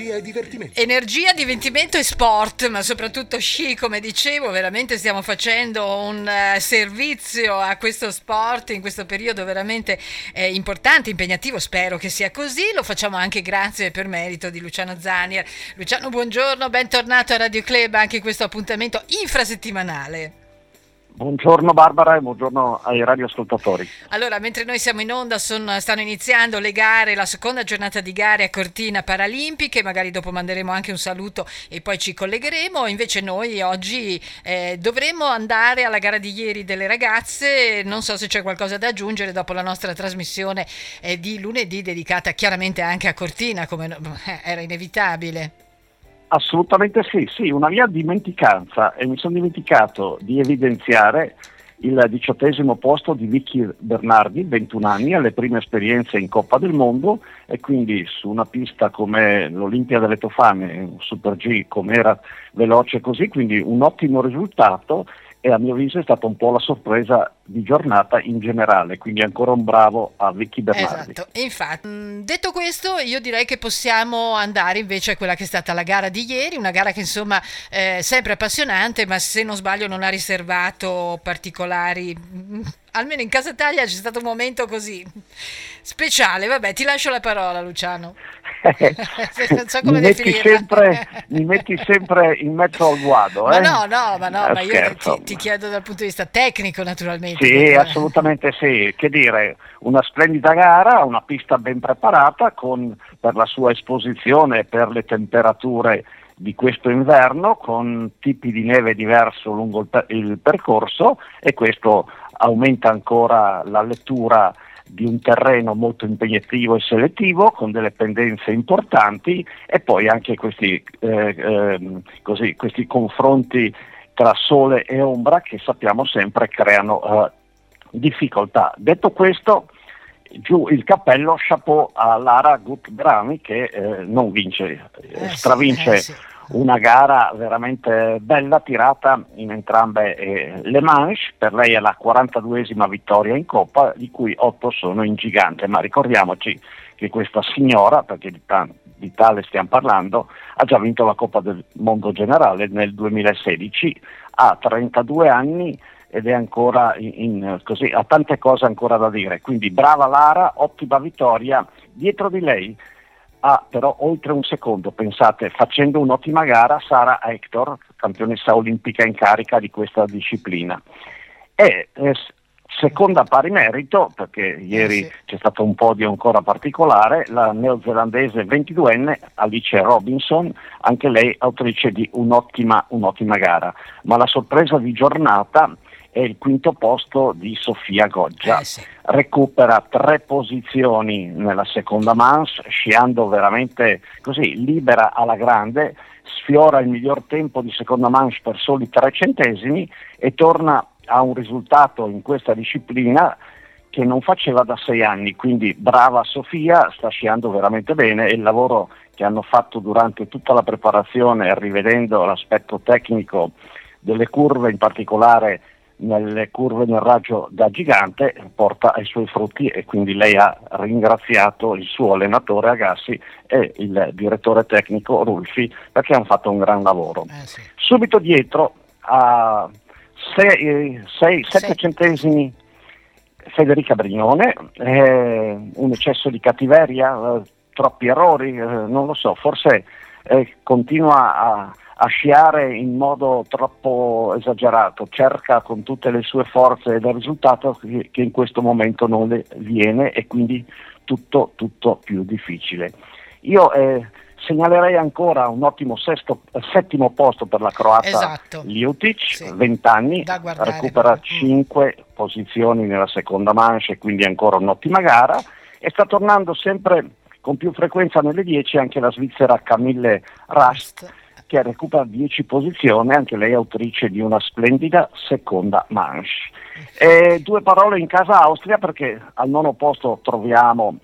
energia e divertimento. Energia, divertimento e sport, ma soprattutto sci, come dicevo, veramente stiamo facendo un uh, servizio a questo sport in questo periodo veramente eh, importante, impegnativo, spero che sia così, lo facciamo anche grazie per merito di Luciano Zanier. Luciano, buongiorno, bentornato a Radio Club anche in questo appuntamento infrasettimanale. Buongiorno Barbara e buongiorno ai radioascoltatori. Allora, mentre noi siamo in onda, sono, stanno iniziando le gare, la seconda giornata di gare a Cortina Paralimpiche, magari dopo manderemo anche un saluto e poi ci collegheremo. Invece noi oggi eh, dovremmo andare alla gara di ieri delle ragazze, non so se c'è qualcosa da aggiungere dopo la nostra trasmissione eh, di lunedì dedicata chiaramente anche a Cortina, come eh, era inevitabile. Assolutamente sì, sì, una mia dimenticanza. E mi sono dimenticato di evidenziare il diciottesimo posto di Vicky Bernardi, 21 anni, alle prime esperienze in Coppa del Mondo e quindi su una pista come l'Olimpia delle Tofane, un Super G come era veloce così, quindi un ottimo risultato e a mio avviso è stata un po' la sorpresa di giornata in generale, quindi ancora un bravo a Vicky Bernardi. Esatto, infatti, mm, detto questo io direi che possiamo andare invece a quella che è stata la gara di ieri, una gara che insomma è eh, sempre appassionante, ma se non sbaglio non ha riservato particolari almeno in Casa Italia c'è stato un momento così speciale. Vabbè, ti lascio la parola, Luciano. Non so come mi, metti sempre, mi metti sempre in mezzo al guado. Ma eh? no, no, ma no, eh, ma io ti, ti, chiedo dal punto di vista tecnico, naturalmente. Sì, perché... assolutamente sì. Che dire, una splendida gara, una pista ben preparata con, per la sua esposizione e per le temperature di questo inverno con tipi di neve diverso lungo il, il percorso e questo aumenta ancora la lettura di un terreno molto impegnativo e selettivo con delle pendenze importanti e poi anche questi, eh, eh, così, questi confronti tra sole e ombra che sappiamo sempre creano eh, difficoltà. Detto questo, giù il cappello, chapeau a Lara Gutbrami che eh, non vince, eh, stravince sì, eh sì una gara veramente bella tirata in entrambe eh, le manche, per lei è la 42esima vittoria in Coppa, di cui 8 sono in gigante, ma ricordiamoci che questa signora, perché di, ta- di tale stiamo parlando, ha già vinto la Coppa del Mondo Generale nel 2016, ha 32 anni ed è ancora in, in, così, ha tante cose ancora da dire, quindi brava Lara, ottima vittoria, dietro di lei ha però oltre un secondo, pensate, facendo un'ottima gara Sara Hector, campionessa olimpica in carica di questa disciplina. E eh, seconda pari merito, perché ieri eh sì. c'è stato un podio ancora particolare, la neozelandese 22enne Alice Robinson, anche lei autrice di un'ottima, un'ottima gara. Ma la sorpresa di giornata è il quinto posto di Sofia Goggia. Eh sì. Recupera tre posizioni nella seconda manche, sciando veramente così libera alla grande, sfiora il miglior tempo di seconda manche per soli tre centesimi e torna a un risultato in questa disciplina che non faceva da sei anni, quindi brava Sofia, sta sciando veramente bene e il lavoro che hanno fatto durante tutta la preparazione, rivedendo l'aspetto tecnico delle curve, in particolare nelle curve nel raggio da gigante porta ai suoi frutti e quindi lei ha ringraziato il suo allenatore Agassi e il direttore tecnico Rulfi perché hanno fatto un gran lavoro. Eh sì. Subito dietro a 7 centesimi Federica Brignone, eh, un eccesso di cattiveria, eh, troppi errori, eh, non lo so, forse eh, continua a a sciare in modo troppo esagerato, cerca con tutte le sue forze il risultato che in questo momento non le viene e quindi tutto, tutto più difficile. Io eh, segnalerei ancora un ottimo sesto, settimo posto per la croata esatto. Liutic, sì. 20 anni, recupera 5 mm. posizioni nella seconda manche, quindi ancora un'ottima gara e sta tornando sempre con più frequenza nelle 10 anche la svizzera Camille Rast che recupera 10 posizioni, anche lei autrice di una splendida seconda manche. E due parole in casa Austria perché al nono posto troviamo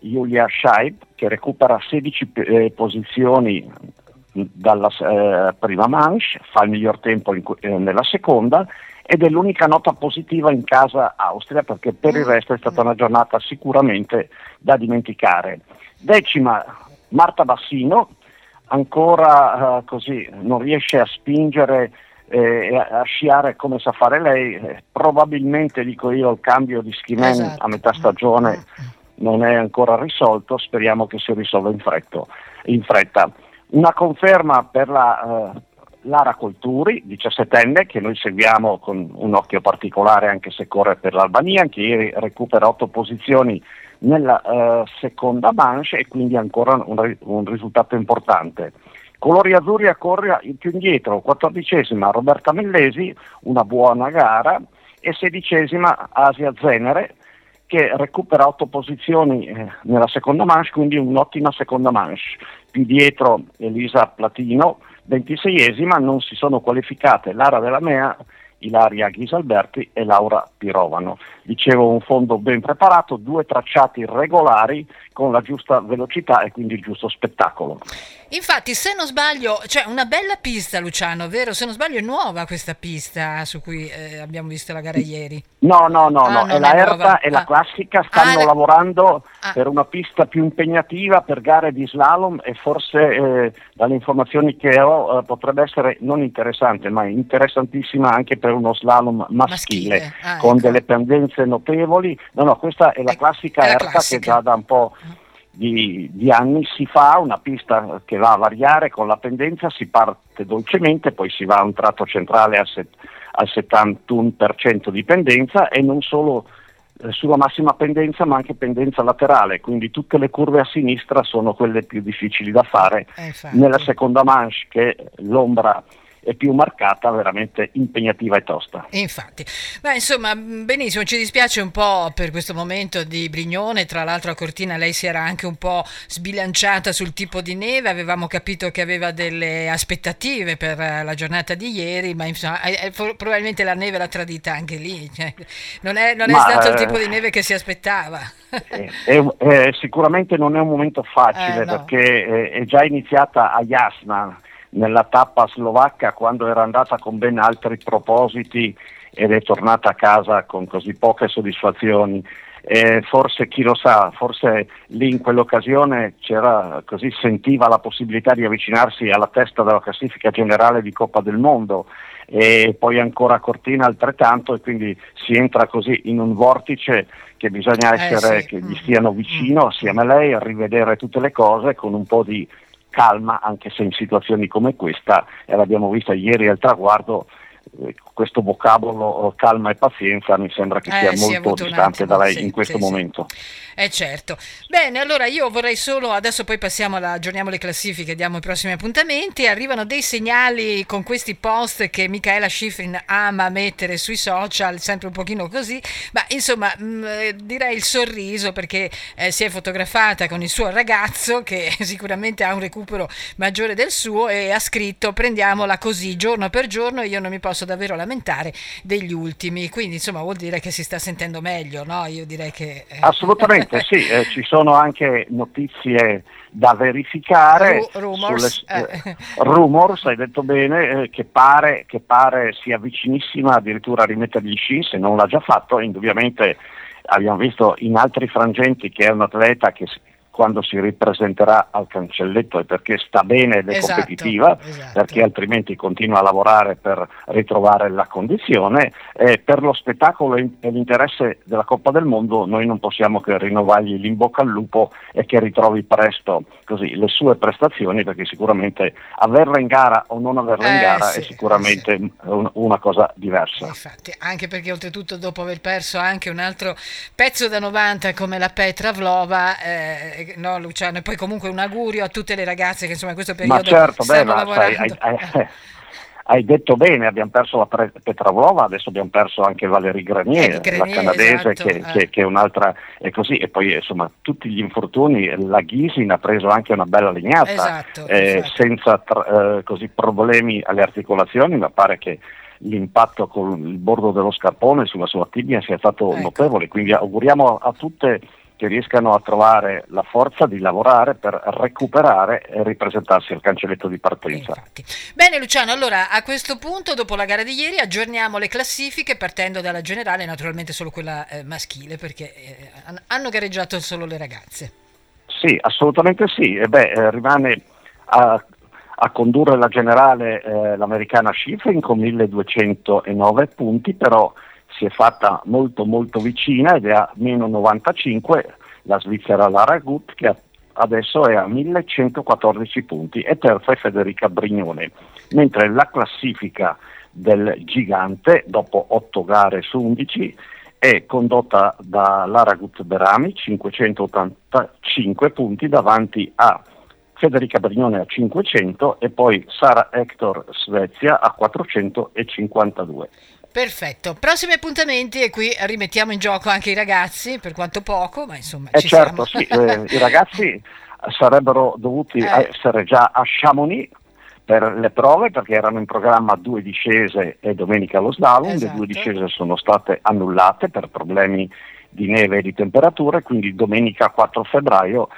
Julia Scheib che recupera 16 eh, posizioni dalla eh, prima manche, fa il miglior tempo in, eh, nella seconda ed è l'unica nota positiva in casa Austria perché per il resto è stata una giornata sicuramente da dimenticare. Decima Marta Bassino ancora uh, così non riesce a spingere eh, a sciare come sa fare lei, eh, probabilmente dico io il cambio di ski esatto. a metà stagione mm, mm. non è ancora risolto, speriamo che si risolva in, fretto, in fretta. Una conferma per la, uh, Lara Colturi, 17enne, che noi seguiamo con un occhio particolare anche se corre per l'Albania, anche ieri recupera otto posizioni nella uh, seconda manche e quindi ancora un, un risultato importante. Colori azzurri a correre più indietro, 14esima Roberta Mellesi, una buona gara, e sedicesima Asia Zenere, che recupera otto posizioni eh, nella seconda manche, quindi un'ottima seconda manche. Più dietro Elisa Platino, 26esima, non si sono qualificate Lara Della Mea, Ilaria Ghisalberti e Laura Pirovano. Dicevo un fondo ben preparato, due tracciati regolari con la giusta velocità e quindi il giusto spettacolo. Infatti, se non sbaglio, c'è cioè una bella pista, Luciano, vero? Se non sbaglio è nuova questa pista su cui eh, abbiamo visto la gara ieri. No, no, no, ah, no. è la Erta e la ah. classica, stanno ah, lavorando ah. per una pista più impegnativa per gare di slalom e forse eh, dalle informazioni che ho eh, potrebbe essere non interessante, ma interessantissima anche per uno slalom maschile, maschile. Ah, con ecco. delle pendenze notevoli. No, no, questa è la classica è Erta classica. che già da un po' di, di, anni si fa una pista che va a variare con la pendenza, si parte dolcemente, poi si va a un tratto centrale al, set, al 71% di pendenza e non solo eh, sulla massima pendenza ma anche pendenza laterale, quindi tutte le curve a sinistra sono quelle più difficili da fare. Eh, Nella seconda manche che l'ombra è più marcata, veramente impegnativa e tosta. Infatti, Beh, insomma, benissimo, ci dispiace un po' per questo momento di Brignone, tra l'altro a Cortina lei si era anche un po' sbilanciata sul tipo di neve, avevamo capito che aveva delle aspettative per la giornata di ieri, ma insomma, probabilmente la neve l'ha tradita anche lì, cioè, non è, non è stato eh, il tipo di neve che si aspettava. è, è, sicuramente non è un momento facile eh, no. perché è già iniziata a Jasna nella tappa slovacca quando era andata con ben altri propositi ed è tornata a casa con così poche soddisfazioni. Eh, forse chi lo sa, forse lì in quell'occasione così sentiva la possibilità di avvicinarsi alla testa della classifica generale di Coppa del Mondo e poi ancora Cortina altrettanto e quindi si entra così in un vortice che bisogna eh, essere, eh sì. che gli stiano vicino assieme a lei a rivedere tutte le cose con un po' di calma anche se in situazioni come questa, e l'abbiamo vista ieri al traguardo, eh, questo vocabolo calma e pazienza mi sembra che sia eh, molto distante da lei sì, in questo sì, momento. Sì. Eh certo. Bene, allora io vorrei solo, adesso poi passiamo alla, aggiorniamo le classifiche, diamo i prossimi appuntamenti, arrivano dei segnali con questi post che Michaela Schifrin ama mettere sui social, sempre un pochino così, ma insomma mh, mm, eh, direi il sorriso perché eh, si è fotografata con il suo ragazzo che sicuramente ha un recupero maggiore del suo e ha scritto prendiamola così giorno per giorno, io non mi posso davvero lamentare degli ultimi, quindi insomma vuol dire che si sta sentendo meglio, no? Io direi che... Eh... Assolutamente Assolutamente sì, eh, ci sono anche notizie da verificare. Ru- rumors. Sulle, eh. rumors, hai detto bene, eh, che, pare, che, pare, sia vicinissima addirittura a rimettere gli sci, se non l'ha già fatto, indubbiamente abbiamo visto in altri frangenti che è un atleta che quando si ripresenterà al cancelletto è perché sta bene ed è esatto, competitiva, esatto. perché altrimenti continua a lavorare per ritrovare la condizione. Eh, per lo spettacolo e l'interesse della Coppa del Mondo noi non possiamo che rinnovargli l'inbocca al lupo e che ritrovi presto così, le sue prestazioni, perché sicuramente averla in gara o non averla eh, in gara sì, è sicuramente sì. un, una cosa diversa. Infatti, anche perché oltretutto dopo aver perso anche un altro pezzo da 90 come la Petra Vlova, eh, no Luciano, e poi comunque un augurio a tutte le ragazze che insomma in questo periodo ma certo, stanno beh, lavorando. Sai, hai, hai, hai, detto bene, abbiamo perso la Pre- Petravlova, adesso abbiamo perso anche Valerie Grenier, eh, Grenier la canadese esatto, che, eh. che, che, è un'altra, e così, e poi insomma tutti gli infortuni, la Ghisin ha preso anche una bella legnata, esatto, eh, esatto. senza tra, eh, così problemi alle articolazioni, ma pare che l'impatto con il bordo dello scarpone sulla sua tibia sia stato ecco. notevole, quindi auguriamo a tutte che riescano a trovare la forza di lavorare per recuperare e ripresentarsi al cancelletto di partenza. Infatti. Bene Luciano, allora a questo punto, dopo la gara di ieri, aggiorniamo le classifiche partendo dalla generale, naturalmente solo quella eh, maschile, perché eh, hanno gareggiato solo le ragazze. Sì, assolutamente sì. E beh, eh, rimane a a condurre la generale eh, l'americana Schifrin con 1209 punti, però si è fatta molto molto vicina ed è a meno 95 la svizzera Lara Gut che adesso è a 1114 punti e terza è Federica Brignone, mentre la classifica del gigante dopo 8 gare su 11 è condotta da Lara Gut Berami 585 punti davanti a Federica Brignone a 500 e poi Sara Hector Svezia a 452. Perfetto, prossimi appuntamenti e qui rimettiamo in gioco anche i ragazzi, per quanto poco, ma insomma... Eh certo, sì, eh, i ragazzi sarebbero dovuti eh. essere già a Chamonix per le prove perché erano in programma due discese e domenica lo slalom, esatto. le due esatto. discese sono state annullate per problemi di neve e di temperature, quindi domenica 4 febbraio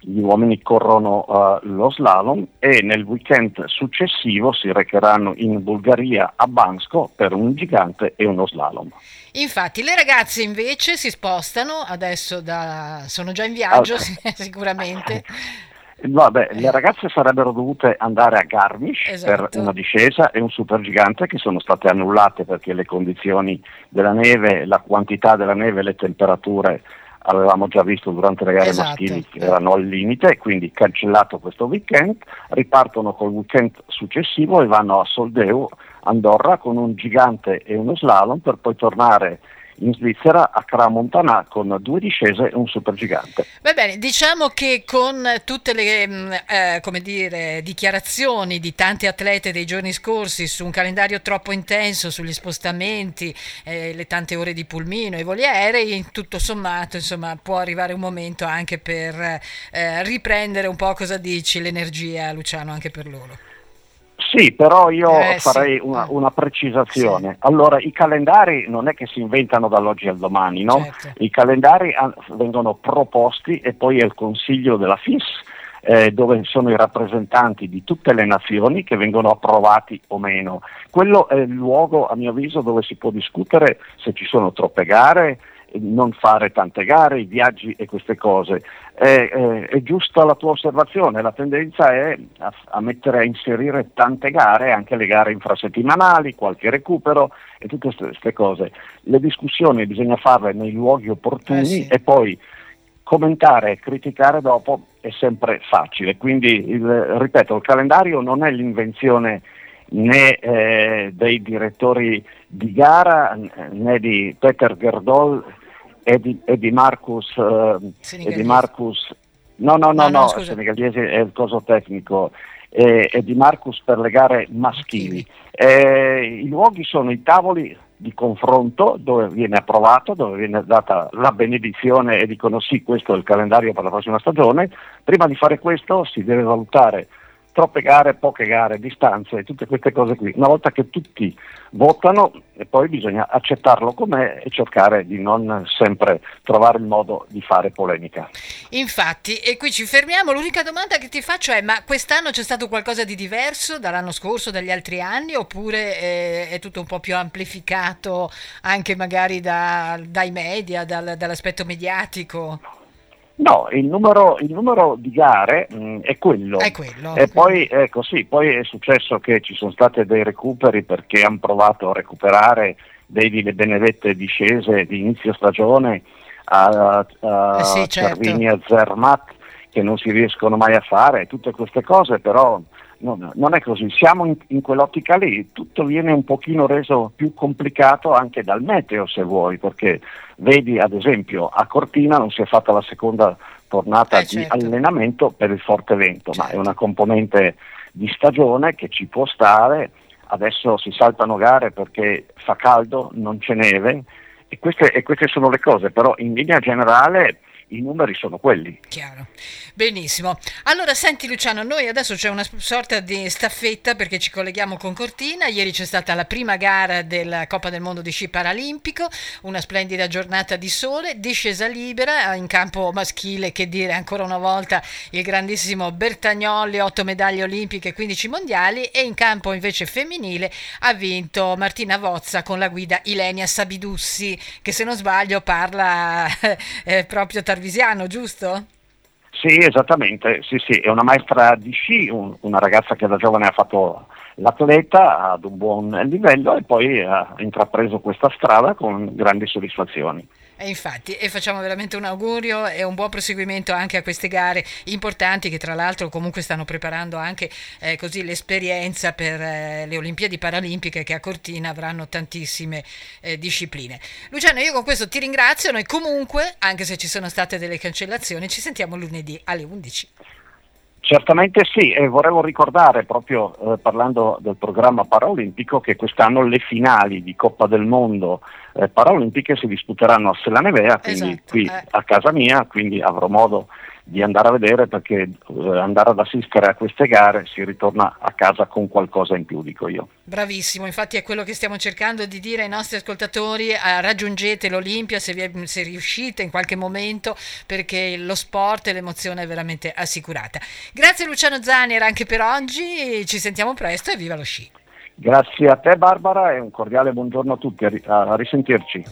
gli uomini corrono uh, lo slalom e nel weekend successivo si recheranno in Bulgaria a Bansko per un gigante e uno slalom. Infatti le ragazze invece si spostano, adesso da... sono già in viaggio ah, sicuramente. Vabbè, le ragazze sarebbero dovute andare a Garmisch esatto. per una discesa e un supergigante che sono state annullate perché le condizioni della neve, la quantità della neve e le temperature avevamo già visto durante le gare esatto. maschili che erano al limite e quindi cancellato questo weekend, ripartono col weekend successivo e vanno a Soldeu, Andorra con un gigante e uno slalom per poi tornare in Svizzera a Cramontana con due discese e un supergigante. Va bene, diciamo che con tutte le mm, eh, dire, dichiarazioni di tanti atlete dei giorni scorsi su un calendario troppo intenso, sugli spostamenti, eh, le tante ore di pulmino e voli aerei, tutto sommato insomma, può arrivare un momento anche per eh, riprendere un po' cosa dici, l'energia Luciano anche per loro. Sì, però io eh, farei sì. una, una, precisazione. Sì. Allora, i calendari non è che si inventano dall'oggi al domani, no? Certo. I calendari vengono proposti e poi è il consiglio della FIS eh, dove sono i rappresentanti di tutte le nazioni che vengono approvati o meno. Quello è il luogo, a mio avviso, dove si può discutere se ci sono troppe gare, non fare tante gare, i viaggi e queste cose. È, è, è giusta la tua osservazione, la tendenza è a, a, mettere, a inserire tante gare, anche le gare infrasettimanali, qualche recupero e tutte queste cose. Le discussioni bisogna farle nei luoghi opportuni eh sì. e poi commentare e criticare dopo è sempre facile. Quindi, il, ripeto, il calendario non è l'invenzione né eh, dei direttori di gara né di Peter Gerdol e di, Marcus, eh, e di Marcus. No no no, no, no senegalese è il coso tecnico. E, di Marcus per le gare maschili. Eh, I luoghi sono i tavoli di confronto dove viene approvato, dove viene data la benedizione e dicono sì, questo è il calendario per la prossima stagione. Prima di fare questo si deve valutare troppe gare, poche gare, distanze tutte queste cose qui. Una volta che tutti votano e poi bisogna accettarlo com'è e cercare di non sempre trovare il modo di fare polemica. Infatti, e qui ci fermiamo, l'unica domanda che ti faccio è ma quest'anno c'è stato qualcosa di diverso dall'anno scorso, dagli altri anni oppure è, è tutto un po' più amplificato anche magari da, dai media, dal, dall'aspetto mediatico? No, il numero, il numero di gare mh, mm, è quello. È quello. E poi, ecco, sì, poi è successo che ci sono stati dei recuperi perché hanno provato a recuperare delle benedette discese di inizio stagione a, a eh sì, certo. Cervini e Zermatt che non si riescono mai a fare, tutte queste cose però non, non è così, siamo in, in, quell'ottica lì, tutto viene un pochino reso più complicato anche dal meteo se vuoi, perché vedi ad esempio a Cortina non si è fatta la seconda tornata eh, certo. di allenamento per il forte vento, certo. ma è una componente di stagione che ci può stare, adesso si saltano gare perché fa caldo, non c'è neve e queste, e queste sono le cose, però in linea generale i numeri sono quelli. Chiaro. Benissimo. Allora, senti Luciano, noi adesso c'è una sorta di staffetta perché ci colleghiamo con Cortina. Ieri c'è stata la prima gara della Coppa del Mondo di sci paralimpico, una splendida giornata di sole, discesa libera in campo maschile, che dire ancora una volta il grandissimo Bertagnolli, 8 medaglie olimpiche, 15 mondiali e in campo invece femminile ha vinto Martina Vozza con la guida Ilenia Sabidussi, che se non sbaglio parla eh, proprio tarvisiano, giusto? Sì, esattamente, sì, sì, è una maestra di sci, un, una ragazza che da giovane ha fatto l'atleta ad un buon livello e poi ha intrapreso questa strada con grandi soddisfazioni. E infatti, e facciamo veramente un augurio e un buon proseguimento anche a queste gare importanti che tra l'altro comunque stanno preparando anche eh, così l'esperienza per eh, le Olimpiadi Paralimpiche che a Cortina avranno tantissime eh, discipline. Luciano, io con questo ti ringrazio, noi comunque, anche se ci sono state delle cancellazioni, ci sentiamo lunedì alle 11. Certamente sì, e volevo ricordare proprio eh, parlando del programma paraolimpico che quest'anno le finali di Coppa del Mondo eh, paraolimpiche si disputeranno a Selanevea, quindi esatto, qui eh. a casa mia, quindi avrò modo di andare a vedere perché eh, andare ad assistere a queste gare si ritorna a casa con qualcosa in più, dico io. Bravissimo, infatti è quello che stiamo cercando di dire ai nostri ascoltatori, eh, raggiungete l'Olimpia se, vi, se riuscite in qualche momento perché lo sport e l'emozione è veramente assicurata. Grazie Luciano Zanier anche per oggi, ci sentiamo presto e viva lo sci. Grazie a te Barbara e un cordiale buongiorno a tutti, a risentirci.